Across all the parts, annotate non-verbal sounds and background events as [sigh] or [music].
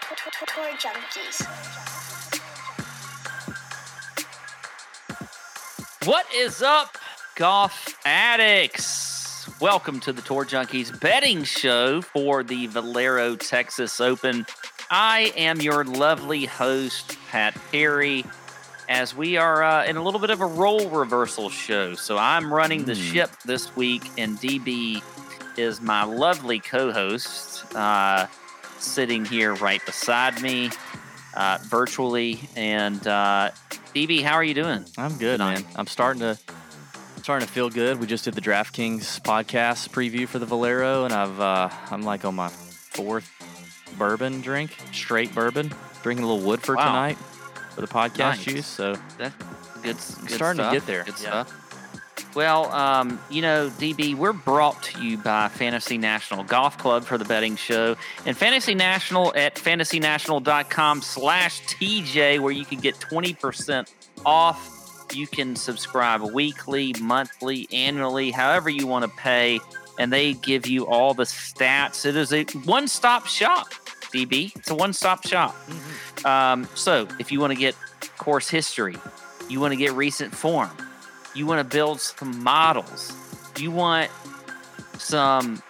Tour Junkies. What is up, golf addicts? Welcome to the Tour Junkies betting show for the Valero Texas Open. I am your lovely host, Pat Perry, as we are uh, in a little bit of a role reversal show. So I'm running the ship this week, and DB is my lovely co host, uh, sitting here right beside me uh, virtually. And uh, DB, how are you doing? I'm good, man. I'm starting to starting to feel good. We just did the DraftKings podcast preview for the Valero, and I've uh, I'm like on my fourth bourbon drink, straight bourbon. Drinking a little Woodford Wow. tonight for the podcast Nice. juice. So That's good. good starting to get there. Good Yeah. stuff. Well, um, you know, DB, we're brought to you by Fantasy National Golf Club for the betting show, and Fantasy National at fantasynational.com slash TJ, where you can get 20% off. You can subscribe weekly, monthly, annually, however you want to pay, and they give you all the stats. It is a one stop shop, DB. It's a one stop shop. Um, so if you want to get course history, you want to get recent form, you want to build some models, you want some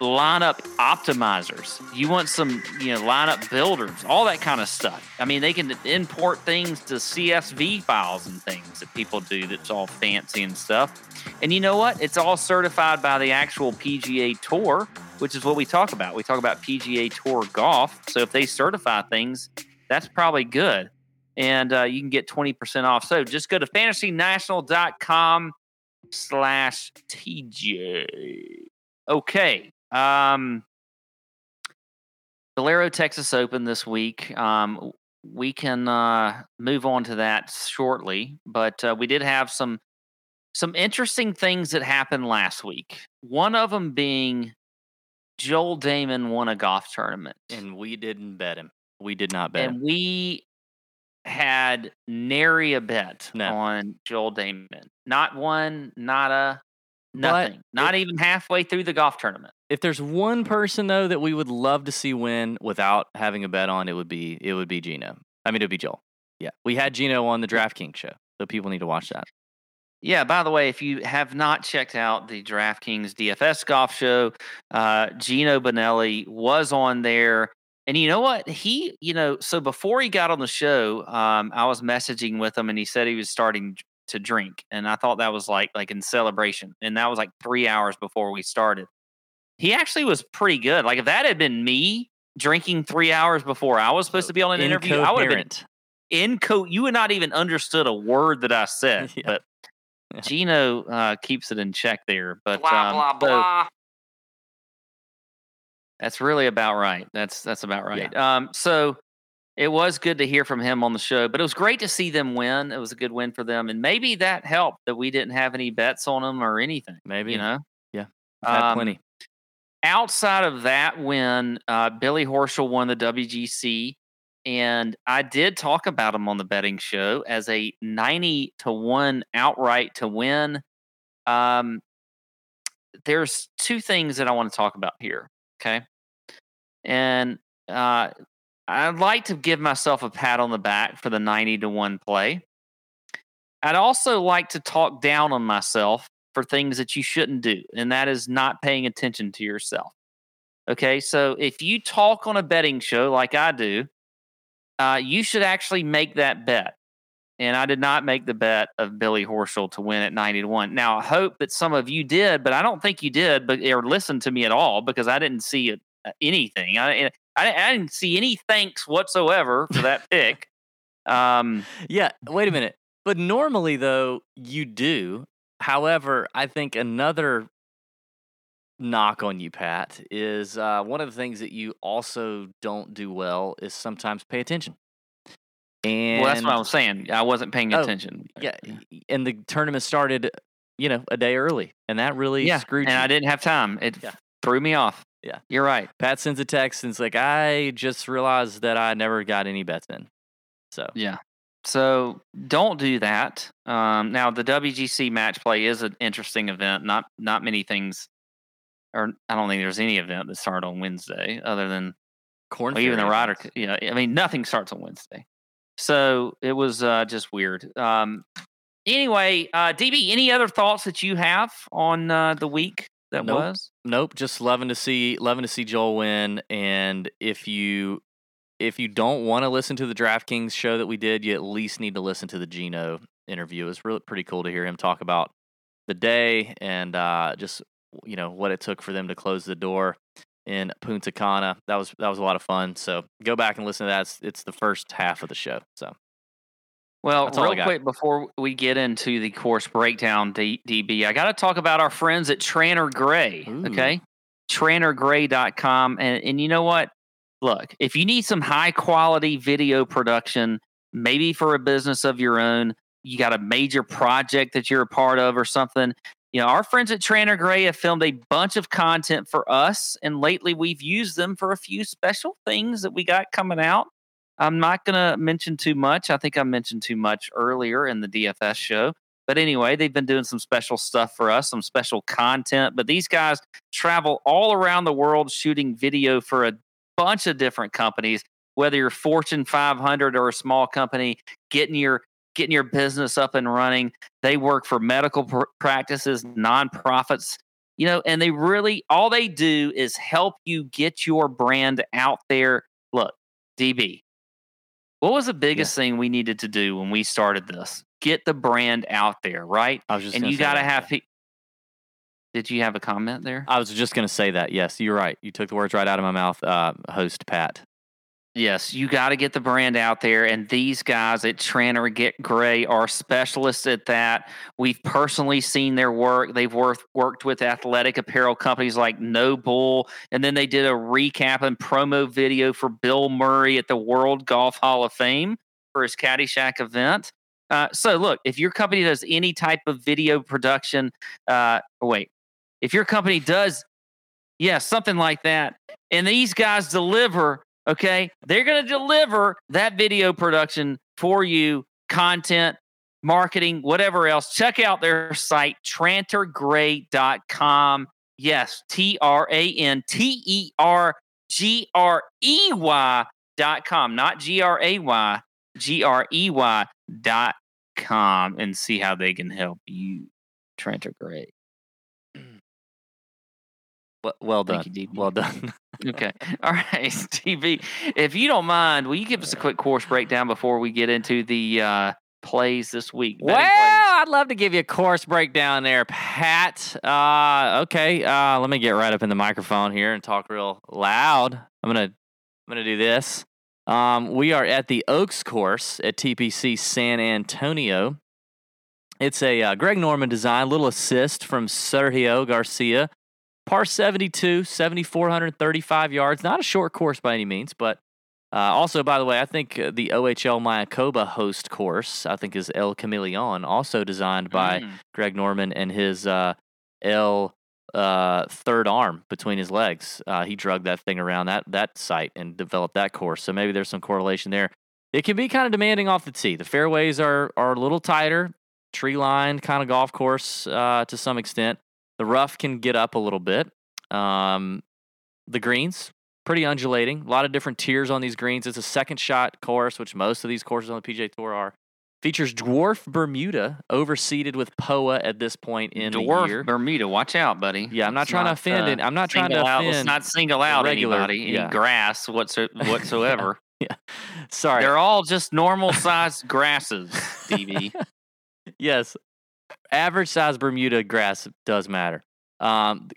lineup optimizers, you want some you know lineup builders, all that kind of stuff. I mean, they can import things to CSV files and things that people do that's all fancy and stuff. And you know what? It's all certified by the actual PGA Tour, which is what we talk about. We talk about PGA Tour golf. So if they certify things, that's probably good. And uh, you can get 20% off. So just go to fantasynational.com slash TJ. Okay. Um, Valero Texas Open this week. Um, we can uh, move on to that shortly, but uh, we did have some some interesting things that happened last week. One of them being Joel Dahmen won a golf tournament, and we didn't bet him. We did not bet and him. we had nary a bet No. on Joel Dahmen. Not one, not a But nothing. Not even halfway through the golf tournament. If there's one person though that we would love to see win without having a bet on, it would be it would be Geno. I mean, it would be Joel. Yeah, we had Geno on the DraftKings show, so people need to watch that. Yeah, by the way, if you have not checked out the DraftKings DFS golf show, uh, Geno Bonelli was on there. And you know what? He, you know, so before he got on the show, um, I was messaging with him and he said he was starting to drink. And I thought that was like like in celebration. And that was like three hours before we started. He actually was pretty good. Like if that had been me drinking three hours before I was supposed to be on an interview, I would have been Incoherent. in co you would not even understood a word that I [laughs] said. Yeah. But Yeah. Geno uh, keeps it in check there. But blah um, blah so blah. That's really about right. That's that's about right. Um, so it was good to hear from him on the show, but it was great to see them win. It was a good win for them, and maybe that helped that we didn't have any bets on them or anything. Maybe You know, had Um, plenty. outside of that win, uh, Billy Horschel won the WGC, and I did talk about him on the betting show as a ninety to one outright to win. Um, there's two things that I want to talk about here. Okay, and uh, I'd like to give myself a pat on the back for the ninety to one play. I'd also like to talk down on myself for things that you shouldn't do, and that is not paying attention to yourself. Okay, so if you talk on a betting show like I do, uh, you should actually make that bet. And I did not make the bet of Billy Horschel to win at 90 to 1. Now, I hope that some of you did, but I don't think you did but, or listened to me at all because I didn't see it, uh, anything. I, I, I didn't see any thanks whatsoever for that [laughs] pick. Um, Yeah, wait a minute. But normally, though, you do. However, I think another knock on you, Pat, is uh, one of the things that you also don't do well is sometimes pay attention. And well, that's what I was saying. I wasn't paying Oh, attention. yeah, and the tournament started, you know, a day early, and that really screwed. yeah, screwed and you. I didn't have time. It Yeah. threw me off. Yeah. you're right. Pat sends a text and it's like, I just realized that I never got any bets in. So Yeah. So don't do that. Um, now the WGC match play is an interesting event. Not not many things, or I don't think there's any event that started on Wednesday other than Corn Well, even the events. you know, I mean, nothing starts on Wednesday. So it was uh, just weird. Um, anyway, uh, DB, any other thoughts that you have on uh, the week that Nope. was? Nope, just loving to see loving to see Joel win. And if you if you don't want to listen to the DraftKings show that we did, you at least need to listen to the Geno interview. It was really pretty cool to hear him talk about the day and uh, just you know what it took for them to close the door in Punta Cana. That was that was a lot of fun. So go back and listen to that. It's, it's the first half of the show. So Well, That's all I real quick before we get into the course breakdown, D- DB, I got to talk about our friends at Tranter Grey. Ooh. Okay, TranterGrey.com, and and you know what? Look, if you need some high quality video production, maybe for a business of your own, you got a major project that you're a part of or something. You know, our friends at Tranter Grey have filmed a bunch of content for us, and lately we've used them for a few special things that we got coming out. I'm not going to mention too much. I think I mentioned too much earlier in the DFS show. But anyway, they've been doing some special stuff for us, some special content. But these guys travel all around the world shooting video for a bunch of different companies, whether you're Fortune 500 or a small company, getting your getting your business up and running. They work for medical pr- practices, nonprofits, you know, and they really all they do is help you get your brand out there. Look, DB, what was the biggest thing we needed to do when we started this? Get the brand out there, right? I was just And you got to have. Pe- Did you have a comment there? I was just gonna say that. Yes, you're right. You took the words right out of my mouth, uh, host Pat. Yes, you got to get the brand out there. And these guys at Tranter Get Gray are specialists at that. We've personally seen their work. They've worked, worked with athletic apparel companies like NOBULL. And then they did a recap and promo video for Bill Murray at the World Golf Hall of Fame for his Caddyshack event. Uh, so, look, if your company does any type of video production, uh, wait, if your company does, yeah, something like that, and these guys deliver okay? They're going to deliver that video production for you content marketing whatever else. Check out their site trantergrey.com yes t-r-a-n-t-e-r-g-r-e-y dot com not g-r-a-y g-r-e-y dot com and see how they can help you tranter grey. [clears throat] Well, well done. Thank you, Well done. [laughs] Okay. [laughs] All right, [laughs] TV. If you don't mind, will you give us a quick course breakdown before we get into the uh, plays this week? Well, plays. I'd love to give you a course breakdown there, Pat. Uh, okay, uh, let me get right up in the microphone here and talk real loud. I'm gonna, I'm gonna do this. Um, we are at the Oaks course at TPC San Antonio. It's a uh, Greg Norman design, little assist from Sergio Garcia. Par 72, 7,435 yards. Not a short course by any means, but uh, also, by the way, I think uh, the OHL Mayakoba host course, I think is El Chameleon, also designed by Mm. Greg Norman and his uh, L uh, third arm between his legs. Uh, he drugged that thing around that that site and developed that course. So maybe there's some correlation there. It can be kind of demanding off the tee. The fairways are are a little tighter, tree lined kind of golf course uh, to some extent. The rough can get up a little bit. Um, the greens pretty undulating. A lot of different tiers on these greens. It's a second shot course, which most of these courses on the PGA Tour are. Features dwarf Bermuda, overseeded with POA at this point in the year. Dwarf. Bermuda, watch out, buddy. Yeah, I'm not Let's trying to offend uh, it. I'm not trying to single out, Let's not single out regular- anybody, any yeah. grass whatso- [laughs] whatsoever. Sorry. They're all just normal [laughs] sized grasses, DB. [laughs] yes, average size Bermuda grass does matter. Um,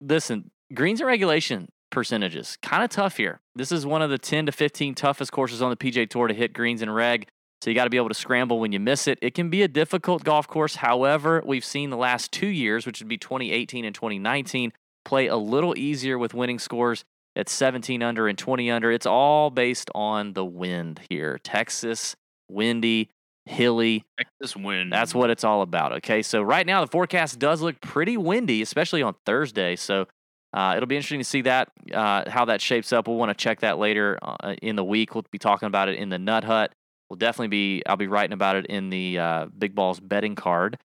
listen, greens and regulation percentages kind of tough here. This is one of the 10 to 15 toughest courses on the PGA Tour to hit greens and reg. So you got to be able to scramble when you miss it. It can be a difficult golf course. However, we've seen the last two years, which would be 2018 and 2019, play a little easier with winning scores at 17 under and 20 under. It's all based on the wind here. Texas, windy, hilly. This win. That's what it's all about. Okay, so right now the forecast does look pretty windy, especially on Thursday. So uh, it'll be interesting to see that uh, how that shapes up. We'll want to check that later uh, in the week. We'll be talking about it in the Nut Hut. We'll definitely be. I'll be writing about it in the uh, Big Balls betting card.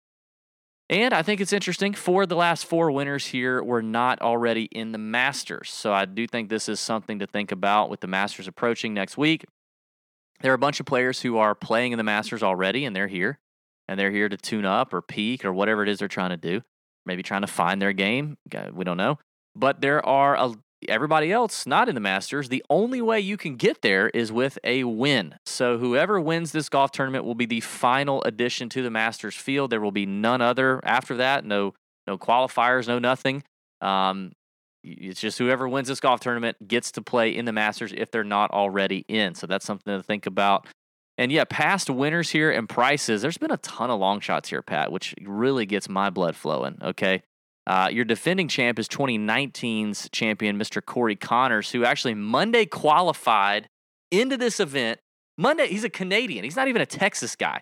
And I think it's interesting. Four of the last four winners here were not already in the Masters. So I do think this is something to think about with the Masters approaching next week. There are a bunch of players who are playing in the Masters already, and they're here. And they're here to tune up or peak or whatever it is they're trying to do. Maybe trying to find their game. We don't know. But there are a, everybody else not in the Masters. The only way you can get there is with a win. So whoever wins this golf tournament will be the final addition to the Masters field. There will be none other after that. No, no qualifiers, no nothing. Um, it's just whoever wins this golf tournament gets to play in the Masters if they're not already in. So that's something to think about. And yeah, past winners here and prices. There's been a ton of long shots here, Pat, which really gets my blood flowing. Okay. Uh, your defending champ is 2019's champion, Mr. Corey Conners, who actually Monday qualified into this event. Monday, he's a Canadian. He's not even a Texas guy.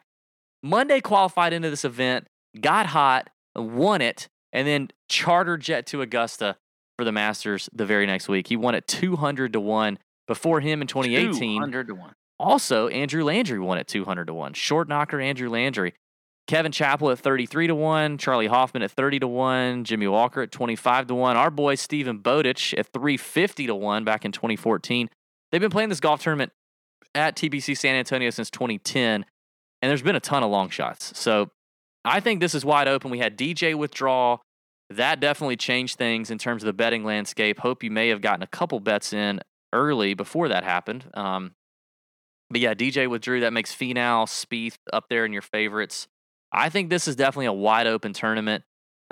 Monday qualified into this event, got hot, won it, and then charter jet to Augusta for the Masters the very next week. He won it 200 to 1. Before him in 2018, 200 to 1. Also, Andrew Landry won at 200 to 1. Short knocker Andrew Landry. Kevin Chappell at 33 to 1, Charley Hoffman at 30 to 1, Jimmy Walker at 25 to 1, our boy Steven Bowditch at 350 to 1 back in 2014. They've been playing this golf tournament at TPC San Antonio since 2010, and there's been a ton of long shots. So I think this is wide open. We had DJ withdraw. That definitely changed things in terms of the betting landscape. Hope you may have gotten a couple bets in early before that happened. Um, but yeah, DJ withdrew. That makes Finau, Spieth up there in your favorites. I think this is definitely a wide open tournament.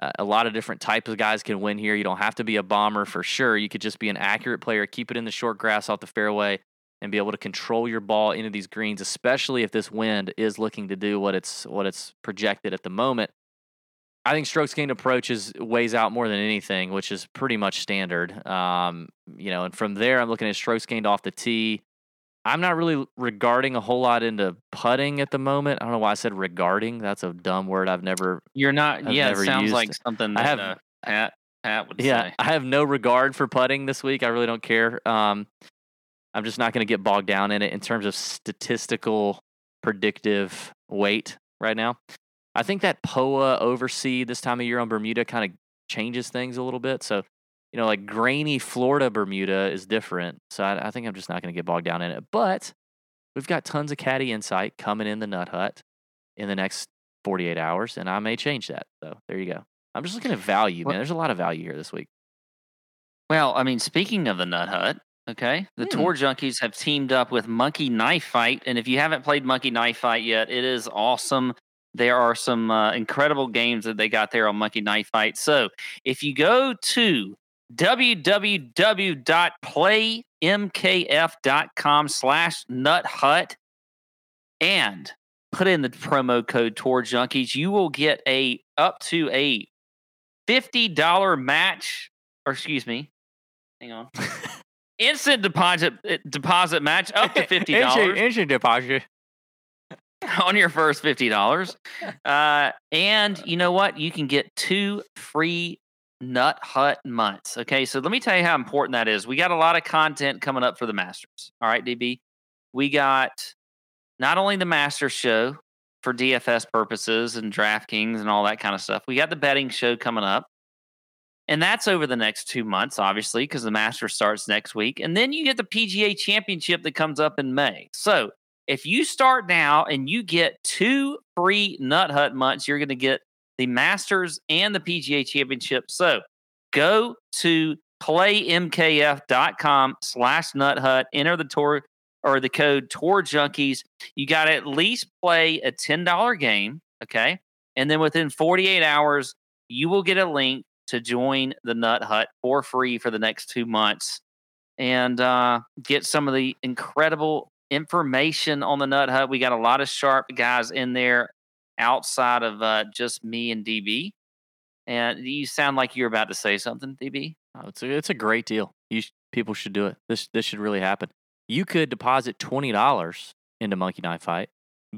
Uh, a lot of different types of guys can win here. You don't have to be a bomber for sure. You could just be an accurate player, keep it in the short grass off the fairway, and be able to control your ball into these greens, especially if this wind is looking to do what it's what it's projected at the moment. I think strokes gained approach is weighs out more than anything, which is pretty much standard. Um, you know, and from there, I'm looking at strokes gained off the tee. I'm not really regarding a whole lot into putting at the moment. I don't know why I said regarding. That's a dumb word. I've never. You're not. I've yeah, it sounds used- like something that I have- uh, Pat Pat would Yeah, say. I have no regard for putting this week. I really don't care. Um, I'm just not going to get bogged down in it in terms of statistical predictive weight right now. I think that POA overseed this time of year on Bermuda kind of changes things a little bit. So, you know, like grainy Florida Bermuda is different. So I, I think I'm just not going to get bogged down in it. But we've got tons of caddy insight coming in the Nut Hut in the next 48 hours, and I may change that. So there you go. I'm just looking at value, man. There's a lot of value here this week. Well, I mean, speaking of the Nut Hut, okay, the Hmm. Tour Junkies have teamed up with Monkey Knife Fight, and if you haven't played Monkey Knife Fight yet, it is awesome. There are some uh, incredible games that they got there on Monkey Knife Fight. So if you go to www.playmkf.com slash nut hut and put in the promo code tour junkies you will get a up to a $50 match or excuse me hang on [laughs] instant deposit eh, deposit match up to $50 Instant deposit. [laughs] on your first fifty dollars. Uh, and you know what? You can get two free Nut Hut months. Okay, so let me tell you how important that is. We got a lot of content coming up for the Masters. All right, DB. We got not only the Masters show for DFS purposes and DraftKings and all that kind of stuff. We got the betting show coming up. And that's over the next two months, obviously, because the Masters starts next week. And then you get the PGA Championship that comes up in May. So if you start now and you get two free Nut Hut months, you're going to get the Masters and the PGA Championship. So go to playmkf.com slash nut hut, enter the tour or the code tour junkies. You got to at least play a $10 game. Okay. And then within 48 hours, you will get a link to join the Nut Hut for free for the next two months and uh, get some of the incredible information on the Nut Hut. We got a lot of sharp guys in there outside of uh, just me and DB. And you sound like you're about to say something, DB. Oh, it's a it's a great deal. You sh- people should do it. This this should really happen. You could deposit twenty dollars into Monkey Knife Fight,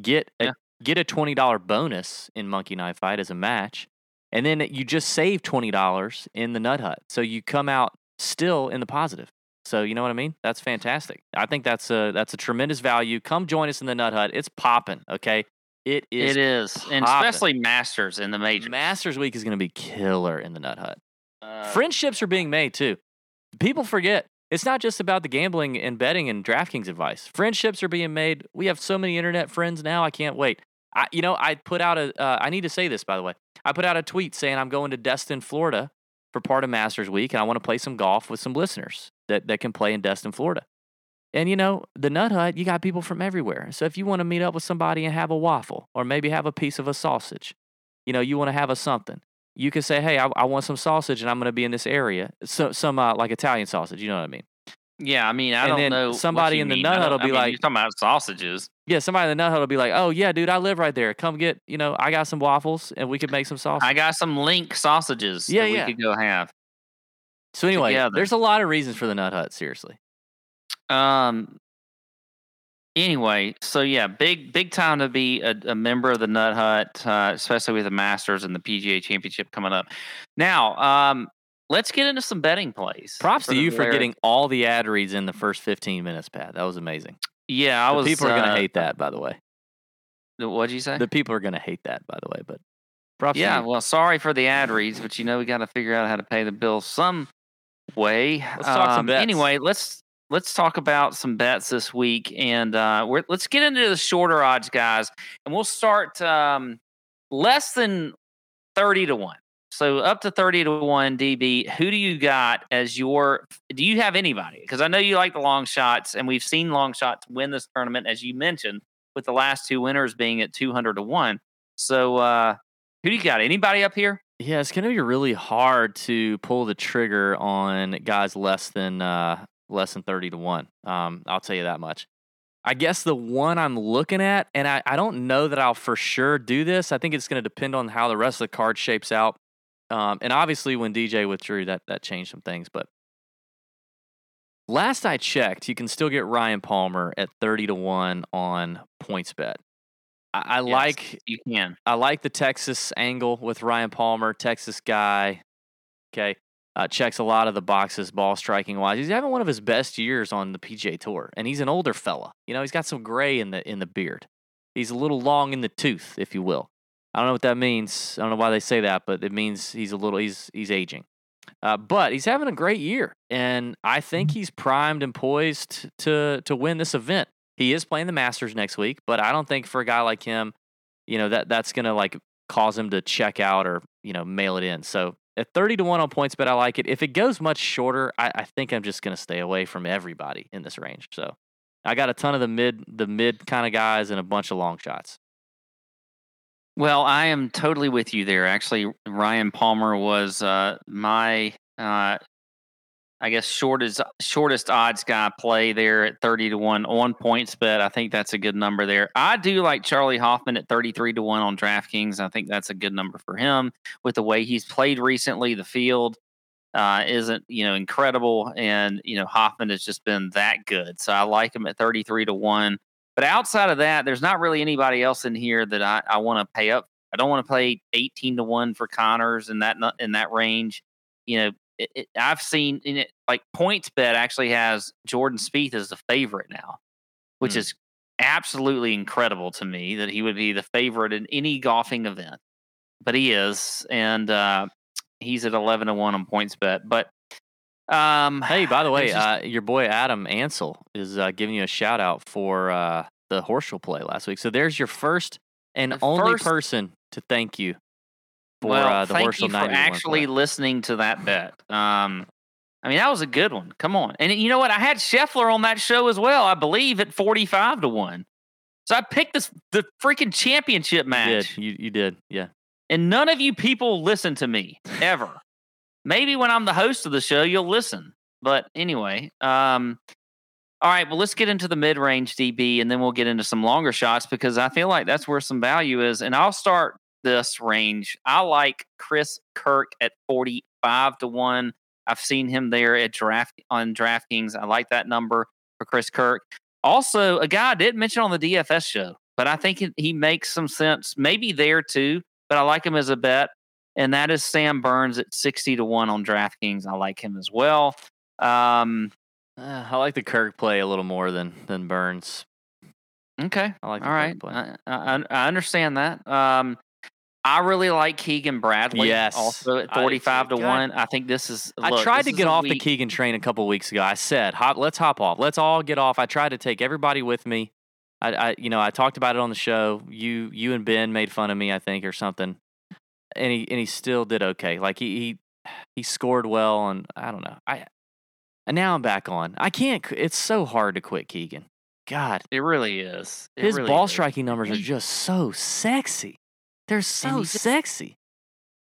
get a Yeah. get a twenty dollar bonus in Monkey Knife Fight as a match, and then you just save twenty dollars in the Nut Hut. So you come out still in the positive. So you know what I mean? That's fantastic. I think that's a that's a tremendous value. Come join us in the Nut Hut. It's popping. Okay, It is. It is, and especially Masters in the major. Masters Week is going to be killer in the Nut Hut. Uh, Friendships are being made too. People forget it's not just about the gambling and betting and DraftKings advice. Friendships are being made. We have so many internet friends now. I can't wait. I, you know, I put out a. Uh, I need to say this by the way. I put out a tweet saying I'm going to Destin, Florida, for part of Masters Week, and I want to play some golf with some listeners that that can play in Destin, Florida. And you know, the Nut Hut, you got people from everywhere. So if you want to meet up with somebody and have a waffle, or maybe have a piece of a sausage, you know, you want to have a something you can say, "Hey, I, I want some sausage, and I'm going to be in this area." So, some uh, like Italian sausage. You know what I mean? Yeah, I mean, I and don't know. somebody in the mean. nut hut will be I mean, like- you're talking about sausages. Yeah, somebody in the nut hut will be like, "Oh yeah, dude, I live right there. Come get, you know, I got some waffles, and we could make some sausage." I got some link sausages. Yeah, that yeah. we could go have. so anyway, together. there's a lot of reasons for the nut hut. Seriously, Um. Anyway, so yeah, big big time to be a, a member of the Nut Hut, uh, especially with the Masters and the PGA Championship coming up. Now, um, let's get into some betting plays. props to you for getting all the ad reads in the first 15 minutes, Pat. That was amazing. Yeah, I The was. people are going uh, to hate that, by the way. What'd you say? The people are going to hate that, by the way. But props. yeah, well, sorry for the ad reads, but you know we got to figure out how to pay the bill some way. Let's talk some Um, bets. Anyway, let's let's talk about some bets this week, and uh, we're, let's get into the shorter odds, guys, and we'll start um, less than thirty to one. So up to thirty to one, DB. Who do you got as your? Do you have anybody? Because I know you like the long shots, and we've seen long shots win this tournament, as you mentioned, with the last two winners being at two hundred to one. So uh, who do you got? Anybody up here? Yeah, it's going to be really hard to pull the trigger on guys less than uh, less than thirty to one. Um, I'll tell you that much. I guess the one I'm looking at, and I, I don't know that I'll for sure do this. I think it's going to depend on how the rest of the card shapes out. Um, and obviously, when DJ withdrew, that that changed some things. But last I checked, you can still get Ryan Palmer at thirty to one on PointsBet. I, I Yes, like you can. I like the Texas angle with Ryan Palmer, Texas guy. Okay. Uh, checks a lot of the boxes ball striking wise. He's having one of his best years on the PGA Tour, and he's an older fella. You know, he's got some gray in the in the beard. He's a little long in the tooth, if you will. I don't know what that means. I don't know why they say that, but it means he's a little he's he's aging. Uh, but he's having a great year, and I think he's primed and poised to to win this event. He is playing the Masters next week, but I don't think for a guy like him, you know that that's gonna like cause him to check out or you know mail it in. So at thirty to one on points, but I like it. If it goes much shorter, I, I think I'm just gonna stay away from everybody in this range. So I got a ton of the mid the mid kind of guys and a bunch of long shots. Well, I am totally with you there. Actually, Ryan Palmer was uh, my, uh, I guess, shortest shortest odds guy play there at thirty to one on PointsBet. I think that's a good number there. I do like Charley Hoffman at thirty three to one on DraftKings. I think that's a good number for him with the way he's played recently. The field uh, isn't you know incredible, and you know Hoffman has just been that good. So I like him at thirty three to one. But outside of that, there's not really anybody else in here that I, I want to pay up. I don't want to play 18 to one for Conners in that in that range. You know, it, it, I've seen in it like PointsBet actually has Jordan Spieth as the favorite now, which Hmm. is absolutely incredible to me that he would be the favorite in any golfing event. But he is, and uh, he's at 11 to one on PointsBet. But um, [sighs] Hey, by the way, just- uh, your boy Adam Ansel is uh, giving you a shout out for uh, the horseshoe play last week. So there's your first and only first- person to thank you for well, uh, the thank horseshoe you for actually play. listening to that bet. Um, I mean, that was a good one. Come on, and you know what? I had Scheffler on that show as well. I believe at forty-five to one. So I picked this the freaking championship You match, did. You, you did. Yeah. and none of you people listen to me ever. Maybe when I'm the host of the show, you'll listen. But anyway, um, all right. Well, let's get into the mid-range DB, and then we'll get into some longer shots because I feel like that's where some value is. And I'll start this range. I like Chris Kirk at forty-five to one. I've seen him there at draft on DraftKings. I like that number for Chris Kirk. Also, a guy I didn't mention on the DFS show, but I think he makes some sense. Maybe there too, but I like him as a bet, and that is Sam Burns at sixty to one on DraftKings. I like him as well. Um, Uh, I like the Kirk play a little more than than Burns. Okay. I like the All right. play. I, I, I understand that. Um, I really like Keegan Bradley. Yes, Also at 45 too. to God. 1. I think this is. I tried to get off the Keegan train a couple weeks ago. I said, hop, let's hop off. Let's all get off. I tried to take everybody with me. I, I, you know, I talked about it on the show. You, you and Ben made fun of me, I think, or something. And he, and he still did okay. Like he, he, he scored well, and I don't know. I, and now I'm back on. I can't. It's so hard to quit Keegan. God, It really is. It his really ball is. striking numbers are just so sexy. They're so he just- sexy.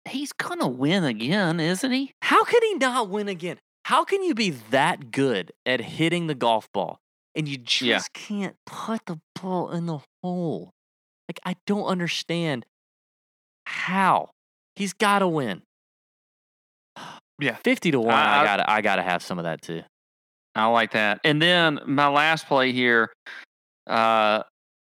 He's to win again, isn't he? How can he not win again? How can you be that good at hitting the golf ball and you just Yeah. can't put the ball in the hole? Like I don't understand how he's got to win. Yeah. fifty to one. I- I, I- gotta, I gotta have some of that too. I like that. And then my last play here, uh,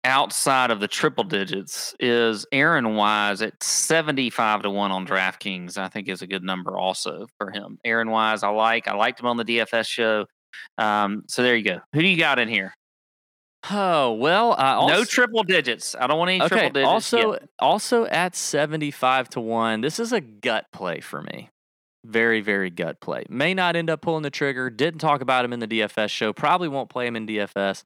outside of the triple digits, is Aaron Wise at 75 to 1 on DraftKings. I think is a good number also for him. Aaron Wise, I like. I liked him on the DFS show. Um, so there you go. Who do you got in here? Oh well, also, no triple digits. I don't want any okay. triple digits. Also, yet. also at seventy-five to one, this is a gut play for me. Very, very gut play. May not end up pulling the trigger. Didn't talk about him in the DFS show. Probably won't play him in DFS.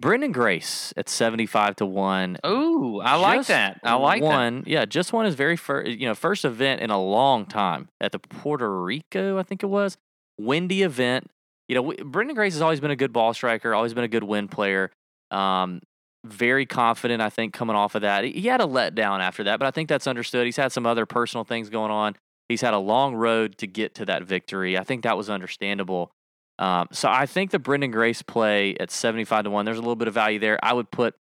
Branden Grace at seventy-five to one. Ooh, I like that. I like one. Yeah, just won his very first, you know, first event in a long time at the Puerto Rico, I think it was. Windy event. You know, Branden Grace has always been a good ball striker, always been a good win player. Um, very confident, I think, coming off of that. He had a letdown after that, but I think that's understood. He's had some other personal things going on. He's had a long road to get to that victory. I think that was understandable. Um, so I think the Branden Grace play at 75 to 1, there's a little bit of value there. I would put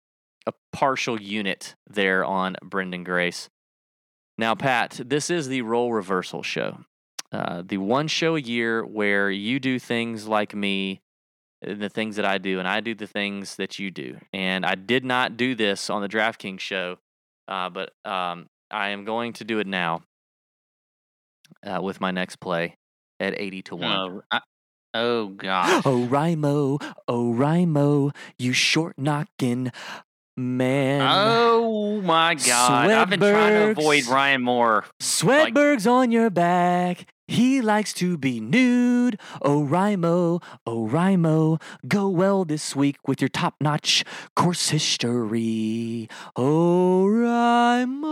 a partial unit there on Branden Grace. Now, Pat, this is the role reversal show. Uh, the one show a year where you do things like me, the things that I do, and I do the things that you do. And I did not do this on the DraftKings show, uh, but um, I am going to do it now uh, with my next play at 80 to 1. Oh, I- oh [gasps] gosh. Oh, Rimo, oh, Rimo, you short knocking man. Oh my God! I've been trying to avoid Ryan Moore. Swedberg's on your back. He likes to be nude. Oh, Rimo, oh, Rimo, go well this week with your top notch course history. Oh, Rimo.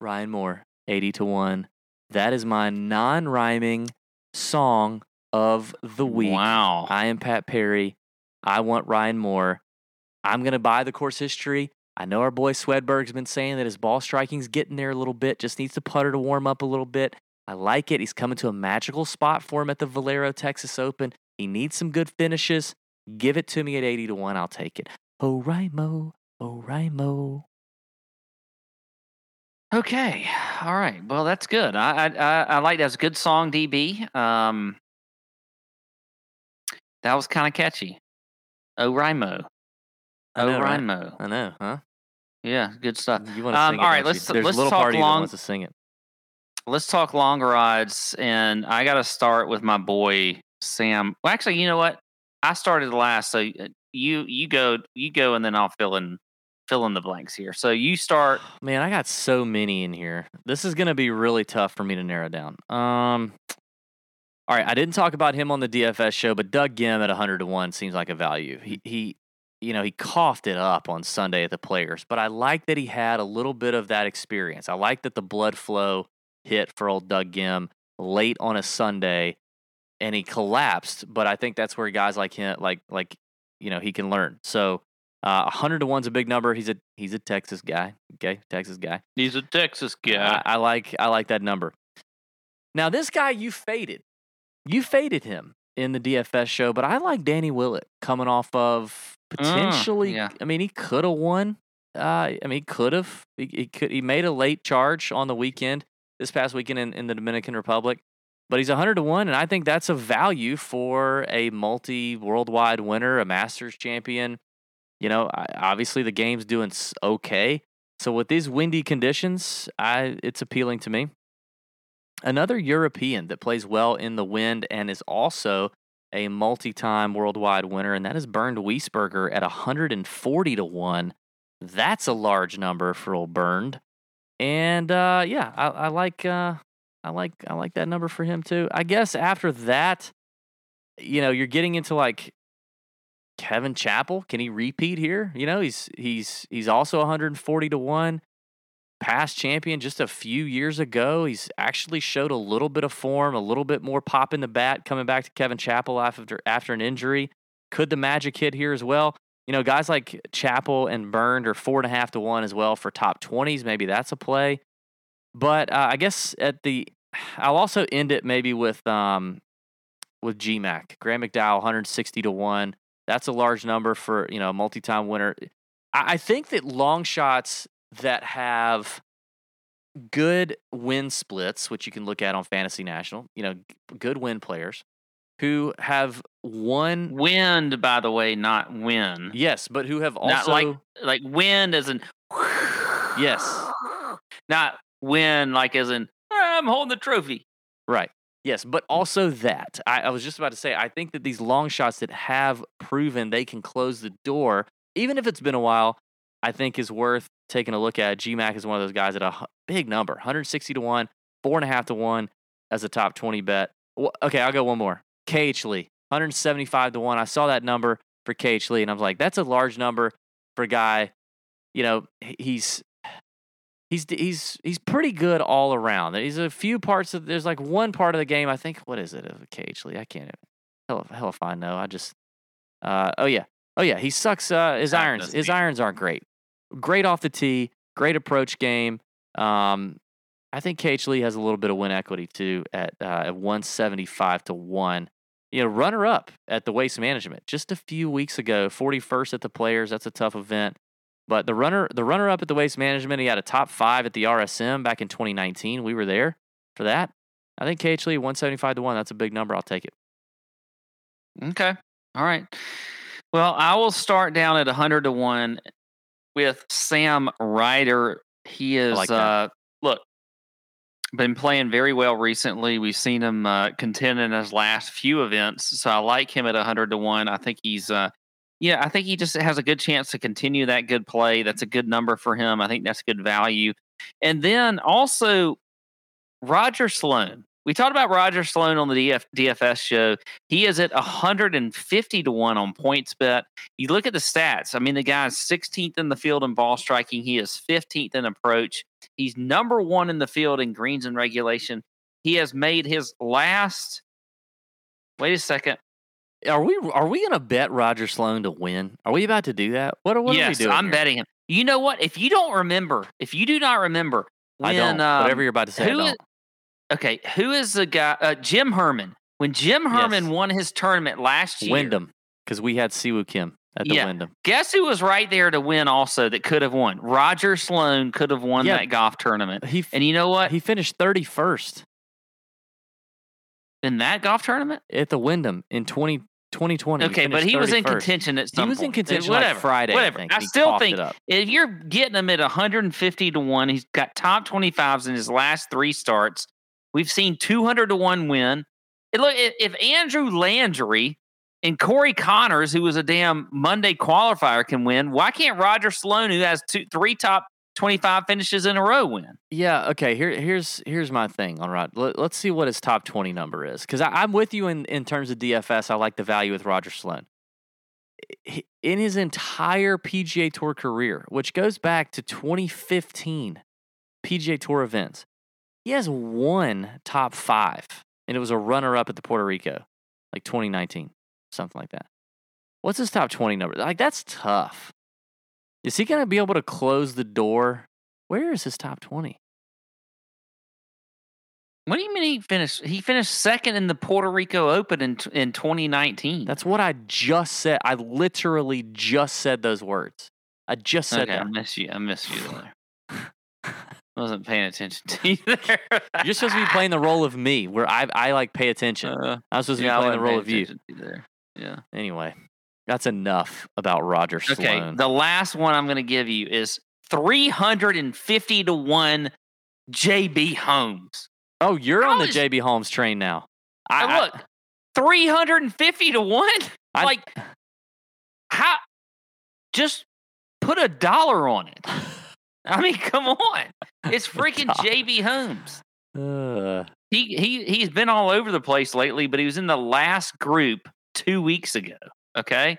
Ryan Moore, 80 to 1. That is my non rhyming song of the week. Wow. I am Pat Perry. I want Ryan Moore. I'm going to buy the course history. I know our boy Swedberg's been saying that his ball striking's getting there a little bit, just needs to putter to warm up a little bit. I like it. He's coming to a magical spot for him at the Valero Texas Open. He needs some good finishes. Give it to me at 80 to 1. I'll take it. Oh. Oh, Rimo. Okay. All right. Well, that's good. I I I, like that's a good song, DB. Um, that was kind of catchy. Oh, Oh, know, right? I know, huh? Yeah, good stuff. You want to Um, sing it? all right, let's-? There's let's little talk long- wants to sing it. Let's talk long rides, and I got to start with my boy Sam. Well, actually, you know what? I started last, so uh, you you go you go, and then I'll fill in fill in the blanks here. So you start. [sighs] Man, I got so many in here. This is going to be really tough for me to narrow down. Um, all right, I didn't talk about him on the DFS show, but Doug Ghim at 100 to 1 seems like a value. He, he you know, he coughed it up on Sunday at the Players, but I like that he had a little bit of that experience. I like that the blood flow hit for old Doug Ghim late on a Sunday and he collapsed, but I think that's where guys like him like like you know, he can learn. So, uh, 100 to 1's a big number. He's a he's a Texas guy. Okay, Texas guy. He's a Texas guy. I, I like I like that number. Now this guy you faded, you faded him in the DFS show, but I like Danny Willett coming off of potentially. yeah. I mean, he could have won. Uh, I mean, he could have. He, he could. He made a late charge on the weekend this past weekend in, in the Dominican Republic, but he's 100 to one, and I think that's a value for a multi worldwide winner, a Masters champion. You know, I, obviously the game's doing s- okay. So with these windy conditions, I it's appealing to me. another European that plays well in the wind and is also a multi-time worldwide winner, and that is Bernd Wiesberger at 140 to one. That's a large number for old Bernd. And uh, yeah, I, I like uh, I like I like that number for him too. I guess after that, you know, you're getting into like Kevin Chappell. Can he repeat here? You know, he's he's he's also 140 to one past champion just a few years ago. He's actually showed a little bit of form, a little bit more pop in the bat coming back to Kevin Chappell after after an injury. Could the magic hit here as well? You know, guys like Chappell and Bernd are four and a half to one as well for top twenties. Maybe that's a play. But uh, I guess at the, I'll also end it maybe with um with GMAC Graeme McDowell 160 to one. That's a large number for you know a multi-time winner. I, I think that long shots that have good win splits, which you can look at on Fantasy National, you know, good win players who have won. Wind, by the way, not win. Yes, but who have also Not like like wind as in Yes. [laughs] Not win like as in "Ah, I'm holding the trophy. Right. Yes, but also that. I, I was just about to say, I think that these long shots that have proven they can close the door, even if it's been a while, I think is worth taking a look at. GMAC is one of those guys at a big number 160 to 1, four and a half to 1 as a top 20 bet. Okay, I'll go one more. KH Lee, 175 to 1. I saw that number for KH Lee, and I was like, that's a large number for a guy. You know, he's he's he's he's pretty good all around. There's a few parts of there's like one part of the game. I think what is it of KH Lee? I can't hell if, hell if I know. I just uh oh yeah oh yeah he sucks. Uh, his irons his irons aren't great. Great off the tee, great approach game. Um, I think KH Lee has a little bit of win equity too at uh, at 175 to one. You know, runner up at the Waste Management just a few weeks ago, 41st at the Players. That's a tough event. But the runner, the runner up at the Waste Management, he had a top five at the RSM back in 2019. We were there for that. I think KH Lee 175 to one. That's a big number. I'll take it. Okay. All right. Well, I will start down at 100 to 1 with Sam Ryder. He is, like uh, look, been playing very well recently. We've seen him uh, contend in his last few events. So I like him at 100 to 1. I think he's, uh, yeah, I think he just has a good chance to continue that good play. That's a good number for him. I think that's good value. And then also Roger Sloan. We talked about Roger Sloan on the DF, DFS show. He is at 150 to 1 on PointsBet. You look at the stats. I mean, the guy's 16th in the field in ball striking. He is 15th in approach. He's number one in the field in greens and regulation. He has made his last. Wait a second. Are we are we gonna bet Roger Sloan to win? Are we about to do that? What, what yes, are we doing? I'm here? betting him. You know what? If you don't remember, if you do not remember, when, I don't. um, Whatever you're about to say, who is- okay, who is the guy? Uh, Jim Herman. When Jim Herman Yes. won his tournament last year, Wyndham, because we had Siwoo Kim at the Yeah. Wyndham. guess who was right there to win? Also, that could have won. Roger Sloan could have won Yeah. that golf tournament. He f- And you know what? he finished 31st in that golf tournament, at the Wyndham in 20, 2020. okay, but finished he was in contention at He some was in contention whatever, like Friday. Whatever. I. I still think if you're getting him at 150 to 1, he's got top 25s in his last three starts. We've seen 200 to 1 win. And look, if Andrew Landry and Corey Conners, who was a damn Monday qualifier, can win, why can't Roger Sloan, who has two, three top 25 finishes in a row, win? Yeah. Okay. Here, here's here's my thing on Rod. Let, us see what his top twenty number is because I'm with you in in terms of DFS. I like the value with Roger Sloan. In his entire PGA Tour career, which goes back to 2015 PGA Tour events, he has one top five, and it was a runner up at the Puerto Rico, like 2019, something like that. What's his top 20 number? Like that's tough. Is he going to be able to close the door? Where is his top 20? What do you mean he finished? He finished second in the Puerto Rico Open in, in 2019. That's what I just said. I literally just said those words. I just said okay. I miss you. I miss you there. [sighs] [laughs] Wasn't paying attention to [laughs] you there. You're supposed to be playing the role of me, where I I like pay attention. Uh, I'm supposed to yeah, I be playing the role of you. attention to you there. Yeah. Anyway, that's enough about Roger Okay. The last one I'm going to give you is 350 to 1 JB Holmes. Oh, you're How on the is- JB Holmes train now. I, I, look, three hundred and fifty to one. I- like, how? Just put a dollar on it. [laughs] I mean, [laughs] come on. It's [laughs] freaking. JB Holmes. Uh, He he he's been all over the place lately, but he was in the last group two weeks ago. Okay,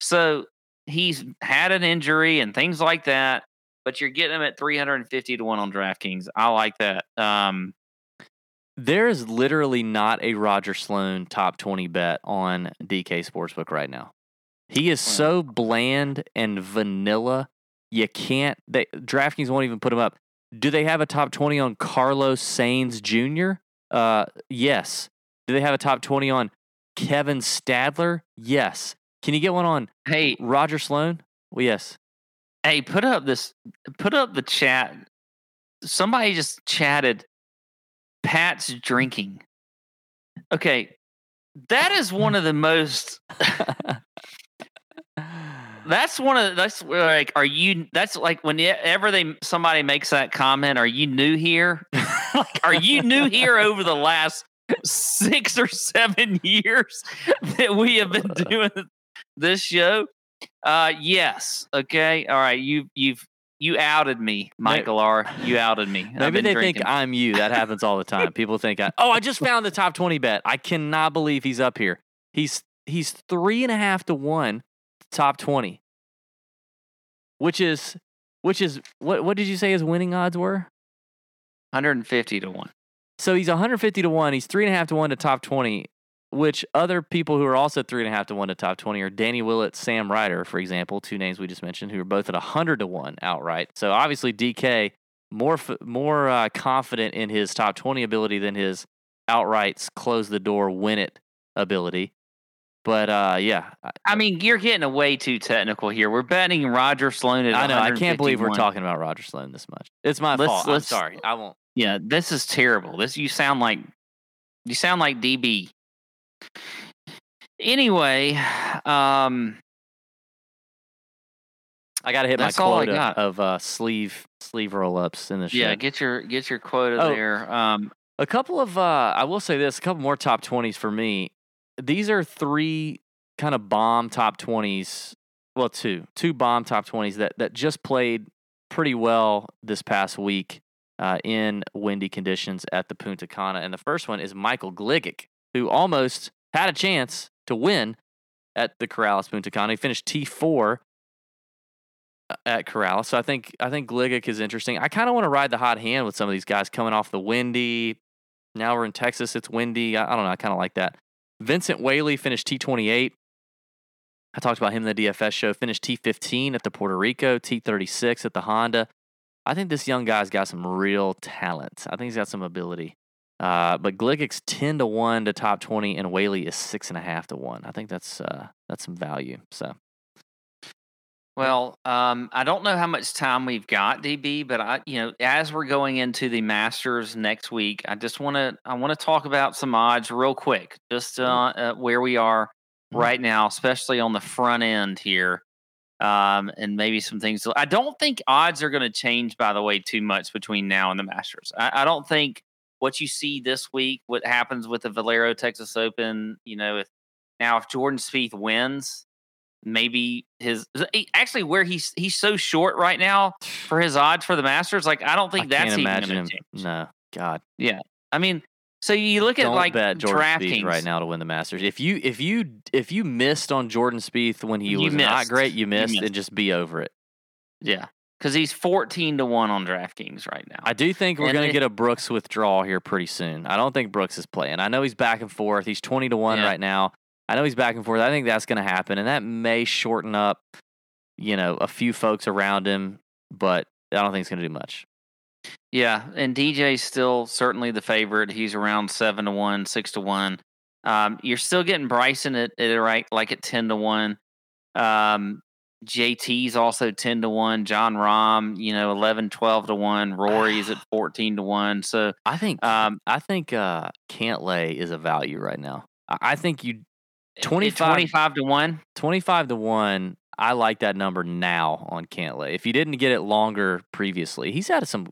so he's had an injury and things like that. But you're getting him at 350 to one on DraftKings. I like that. Um, there is literally not a Roger Sloan top 20 bet on DK Sportsbook right now. He is so bland and vanilla. You can't. They, DraftKings won't even put him up. Do they have a top 20 on Carlos Sainz Jr.? Uh, yes. Do they have a top 20 on Kevin Stadler? Yes. Can you get one on hey, Roger Sloan? Well, yes. Hey, put up this. Put up the chat. Somebody just chatted. Pat's drinking. Okay, that is one of the most. [laughs] That's one of the- that's like. Are you? That's like whenever they somebody makes that comment. Are you new here? [laughs] like, are you new here over the last six or seven [laughs] years that we have been [laughs] doing this show? Uh, yes. Okay. All right. You you've you outed me, Michael R. You outed me. I've Maybe they drinking. think I'm you. That happens all the time. People think, I, oh, I just found the top 20 bet. I cannot believe he's up here. He's he's three and a half to one top 20, which is which is what what did you say his winning odds were? 150 to one. So he's 150 to one. He's three and a half to one to top 20. Which other people who are also three and a half to one to top 20 are Danny Willett, Sam Ryder, for example, two names we just mentioned, who are both at 100 to one outright. So obviously DK more more uh, confident in his top 20 ability than his outrights close the door win it ability. But uh, yeah, I, mean, you're getting way too technical here. We're betting Roger Sloan at I know I can't believe we're talking about Roger Sloan this much. It's my Let's- fault. I'm sorry. I won't. Yeah, this is terrible. This you sound like you sound like DB. Anyway, um, I got to hit my quota got. of uh, sleeve sleeve roll ups in the show. yeah, get your get your quota Oh. there. Um, A couple of, uh, I will say this, a couple more top 20s for me. These are three kind of bomb top 20s. Well, two, two bomb top 20s that, that just played pretty well this past week uh, in windy conditions at the Punta Cana. And the first one is Michael Gligic, who almost had a chance to win at the Corrales Punta Cana. He finished T4 at Corrales. So I think I think Gligic is interesting. I kind of want to ride the hot hand with some of these guys coming off the windy. Now we're in Texas. It's windy. I, I don't know. I kind of like that. Vincent Whaley finished T28. I talked about him in the DFS show. Finished T15 at the Puerto Rico, T36 at the Honda. I think this young guy's got some real talent. I think he's got some ability. Uh, but Gligic's 10 to 1 to top 20, and Whaley is 6.5 to 1. I think that's uh, that's some value. So well, um, I don't know how much time we've got, DB, but I, you know, as we're going into the Masters next week, I just want to I want to talk about some odds real quick, just uh, uh, where we are Mm. right now, especially on the front end here, um, and maybe some things. I don't think odds are going to change, by the way, too much between now and the Masters. I, I don't think what you see this week, what happens with the Valero Texas Open, you know, if now if Jordan Spieth wins, maybe his actually where he's he's so short right now for his odds for the Masters. Like I don't think I that's imagine him. change. No, God. Yeah. I mean, so you look at don't like bet Jordan DraftKings right now to win the Masters. If you if you if you missed on Jordan Spieth when he You was not great, you missed, missed. and just be over it. Yeah, because he's fourteen to one on DraftKings right now. I do think we're going to get a Brooks withdrawal here pretty soon. I don't think Brooks is playing. I know he's back and forth. He's twenty to one Yeah. right now. I know he's back and forth. I think that's going to happen, and that may shorten up, you know, a few folks around him. But I don't think it's going to do much. Yeah, and DJ's still certainly the favorite. He's around seven to one, six to one. Um, you're still getting Bryson at, at right like at ten to one. Um, JT's also ten to one. Jon Rahm, you know, 11, 12 to one. Rory's at [sighs] fourteen to one. So I think um, I think uh, Cantlay is a value right now. I, I think you at 25 25 to one. 25 to 1 i like that number now on cantlay if you didn't get it longer previously he's had some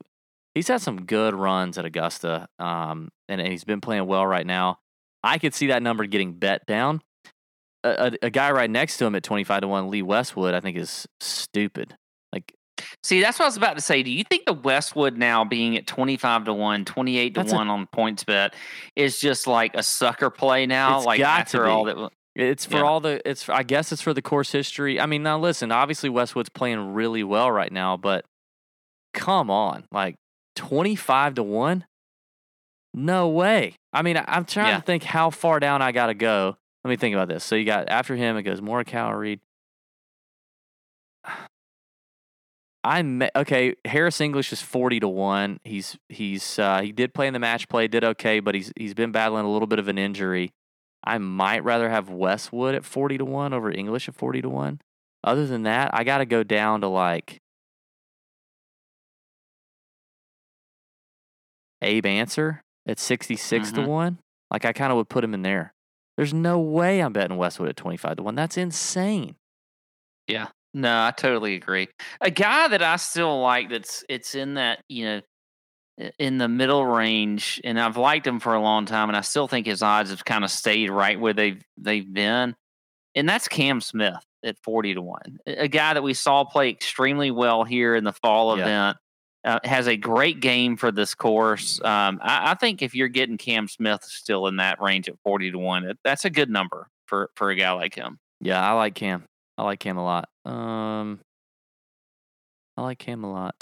he's had some good runs at Augusta, um, and, and he's been playing well right now. I could see that number getting bet down. A, a, a guy right next to him at twenty five to one, Lee Westwood, I think is stupid. See, that's what I was about to say. Do you think the Westwood now being at 25 to 1, 28 to That's a- 1 on PointsBet is just like a sucker play now? It's like after all that It's for Yeah. all the. It's. I guess it's for the course history. I mean, now listen. Obviously, Westwood's playing really well right now, but come on, like twenty five to one. No way. I mean, I'm trying Yeah. to think how far down I got to go. Let me think about this. So you got after him, it goes Morikawa, Reed. I me- okay. Harris English is forty to one. He's he's uh, he did play in the match play, did okay, but he's he's been battling a little bit of an injury. I might rather have Westwood at 40 to 1 over English at 40 to 1. Other than that, I got to go down to like Abe Ancer at 66 to Mhm. 1. Like I kind of would put him in there. There's no way I'm betting Westwood at 25 to 1. That's insane. No, I totally agree. A guy that I still like that's it's in that, you know, in the middle range and I've liked him for a long time and I still think his odds have kind of stayed right where they've they've been. And that's Cam Smith at 40 to 1. A guy that we saw play extremely well here in the fall Yeah. event. Uh, has a great game for this course. Um, I, I think if you're getting Cam Smith still in that range at 40 to 1, that's a good number for, for a guy like him. Yeah, I like Cam. I like Cam a lot. Um I like him a lot.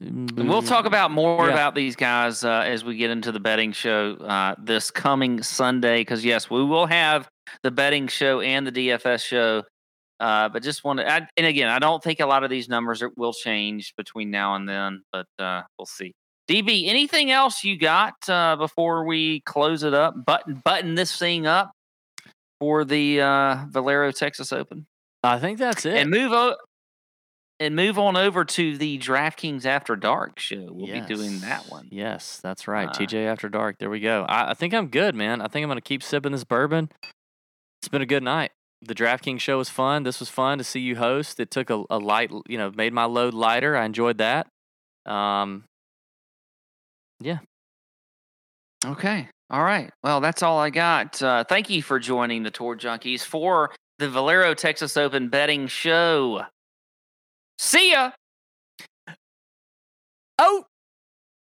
And we'll talk about more Yeah. about these guys uh, as we get into the betting show uh, this coming Sunday. Because yes, we will have the betting show and the DFS show. Uh, but just want to, add, and again, I don't think a lot of these numbers are, will change between now and then. But uh, we'll see. DB, anything else you got uh, before we close it up? Button button this thing up for the uh, Valero Texas Open I think that's it. and move o- and move on over to the DraftKings After Dark show. We'll be doing that one. Yes, that's right. Uh, TJ After Dark. There we go. I, I think I'm good, man. I think I'm going to keep sipping this bourbon. It's been a good night. The DraftKings show was fun. This was fun to see you host. It took a, a light, you know, made my load lighter. I enjoyed that. Um, yeah. Okay. All right. Well, that's all I got. Uh, thank you for joining the Tour Junkies for the Valero Texas Open betting show. See ya. oh,